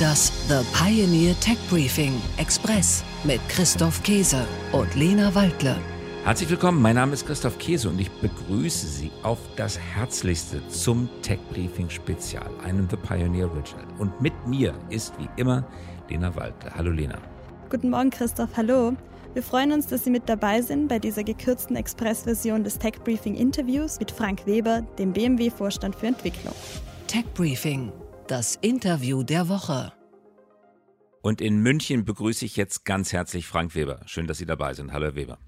Das The Pioneer Tech Briefing Express mit Christoph Käse und Lena Waldle. Herzlich willkommen, mein Name ist Christoph Käse und ich begrüße Sie auf das Herzlichste zum Tech Briefing Spezial, einem The Pioneer Original. Und mit mir ist wie immer Lena Waldle. Hallo Lena. Guten Morgen Christoph, hallo. Wir freuen uns, dass Sie mit dabei sind bei dieser gekürzten Express-Version des Tech Briefing Interviews mit Frank Weber, dem BMW-Vorstand für Entwicklung. Tech Briefing, das Interview der Woche. Und in München begrüße ich jetzt ganz herzlich Frank Weber. Schön, dass Sie dabei sind. Hallo, Herr Weber.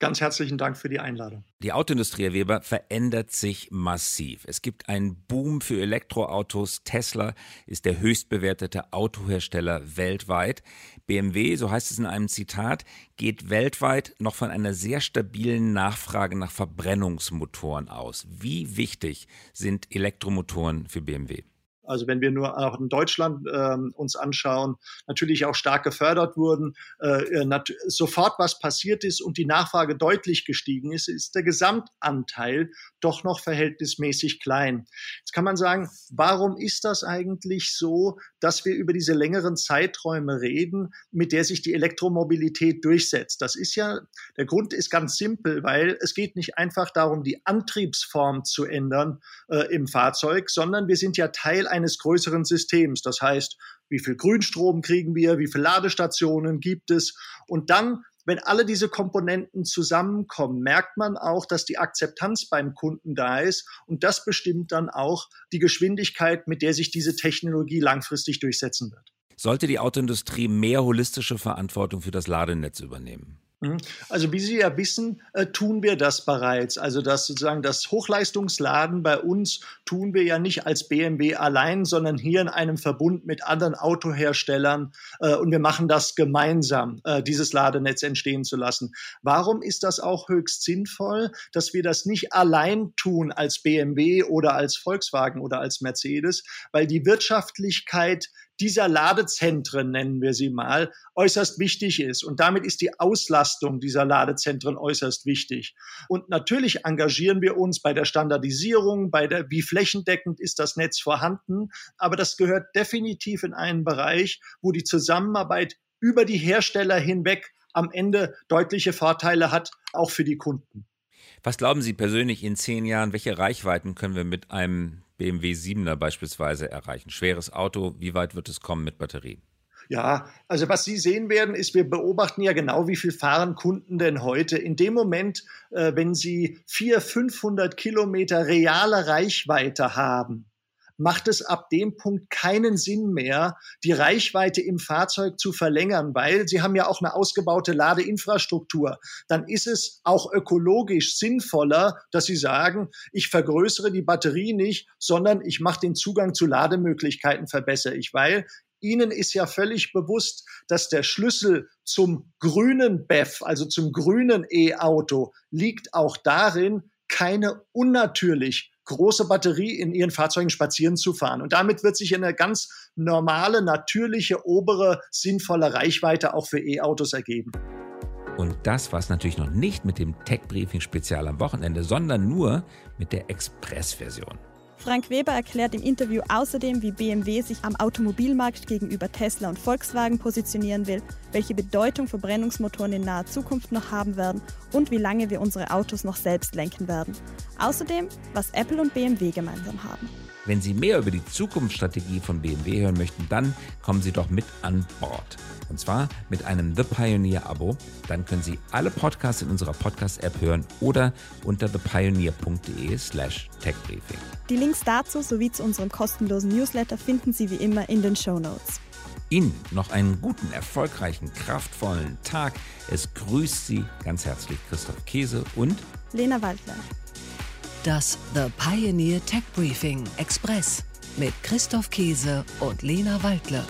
Ganz herzlichen Dank für die Einladung. Die Autoindustrie, Herr Weber, verändert sich massiv. Es gibt einen Boom für Elektroautos. Tesla ist der höchstbewertete Autohersteller weltweit. BMW, so heißt es in einem Zitat, geht weltweit noch von einer sehr stabilen Nachfrage nach Verbrennungsmotoren aus. Wie wichtig sind Elektromotoren für BMW? Also wenn wir nur auch in Deutschland äh, uns anschauen, natürlich auch stark gefördert wurden, äh, äh sofort was passiert ist und die Nachfrage deutlich gestiegen ist, ist der Gesamtanteil doch noch verhältnismäßig klein. Jetzt kann man sagen, warum ist das eigentlich so, dass wir über diese längeren Zeiträume reden, mit der sich die Elektromobilität durchsetzt? Das ist ja, der Grund ist ganz simpel, weil es geht nicht einfach darum, die Antriebsform zu ändern äh, im Fahrzeug, sondern wir sind ja Teil eines größeren Systems. Das heißt, wie viel Grünstrom kriegen wir, wie viele Ladestationen gibt es und dann wenn alle diese Komponenten zusammenkommen, merkt man auch, dass die Akzeptanz beim Kunden da ist und das bestimmt dann auch die Geschwindigkeit, mit der sich diese Technologie langfristig durchsetzen wird. Sollte die Autoindustrie mehr holistische Verantwortung für das Ladenetz übernehmen? Mhm. Also wie Sie ja wissen, äh, tun wir das bereits. Also das sozusagen das Hochleistungsladen bei uns tun wir ja nicht als BMW allein, sondern hier in einem Verbund mit anderen Autoherstellern äh, und wir machen das gemeinsam, äh, dieses Ladenetz entstehen zu lassen. Warum ist das auch höchst sinnvoll, dass wir das nicht allein tun als BMW oder als Volkswagen oder als Mercedes, weil die Wirtschaftlichkeit dieser Ladezentren, nennen wir sie mal, äußerst wichtig ist. Und damit ist die Auslastung dieser Ladezentren äußerst wichtig. Und natürlich engagieren wir uns bei der Standardisierung, bei der, wie flächendeckend ist das Netz vorhanden. Aber das gehört definitiv in einen Bereich, wo die Zusammenarbeit über die Hersteller hinweg am Ende deutliche Vorteile hat, auch für die Kunden. Was glauben Sie persönlich in zehn Jahren, welche Reichweiten können wir mit einem BMW 7er beispielsweise erreichen? Schweres Auto, wie weit wird es kommen mit Batterie? Ja, also was Sie sehen werden, ist, wir beobachten ja genau, wie viel fahren Kunden denn heute. In dem Moment, äh, wenn Sie 400, 500 Kilometer reale Reichweite haben, macht es ab dem Punkt keinen Sinn mehr, die Reichweite im Fahrzeug zu verlängern, weil sie haben ja auch eine ausgebaute Ladeinfrastruktur. Dann ist es auch ökologisch sinnvoller, dass sie sagen, ich vergrößere die Batterie nicht, sondern ich mache den Zugang zu Lademöglichkeiten verbessere ich, weil Ihnen ist ja völlig bewusst, dass der Schlüssel zum grünen BEF, also zum grünen E-Auto, liegt auch darin, keine unnatürlich große Batterie in ihren Fahrzeugen spazieren zu fahren. Und damit wird sich eine ganz normale, natürliche, obere, sinnvolle Reichweite auch für E-Autos ergeben. Und das war es natürlich noch nicht mit dem Tech-Briefing-Spezial am Wochenende, sondern nur mit der Express-Version. Frank Weber erklärt im Interview außerdem, wie BMW sich am Automobilmarkt gegenüber Tesla und Volkswagen positionieren will, welche Bedeutung Verbrennungsmotoren in naher Zukunft noch haben werden und wie lange wir unsere Autos noch selbst lenken werden. Außerdem, was Apple und BMW gemeinsam haben. Wenn Sie mehr über die Zukunftsstrategie von BMW hören möchten, dann kommen Sie doch mit an Bord. Und zwar mit einem The Pioneer-Abo. Dann können Sie alle Podcasts in unserer Podcast-App hören oder unter thepioneer.de slash techbriefing. Links dazu sowie zu unserem kostenlosen Newsletter finden Sie wie immer in den Show Notes. Ihnen noch einen guten, erfolgreichen, kraftvollen Tag. Es grüßt Sie ganz herzlich Christoph Käse und Lena Waldler. Das The Pioneer Tech Briefing Express mit Christoph Käse und Lena Waldle.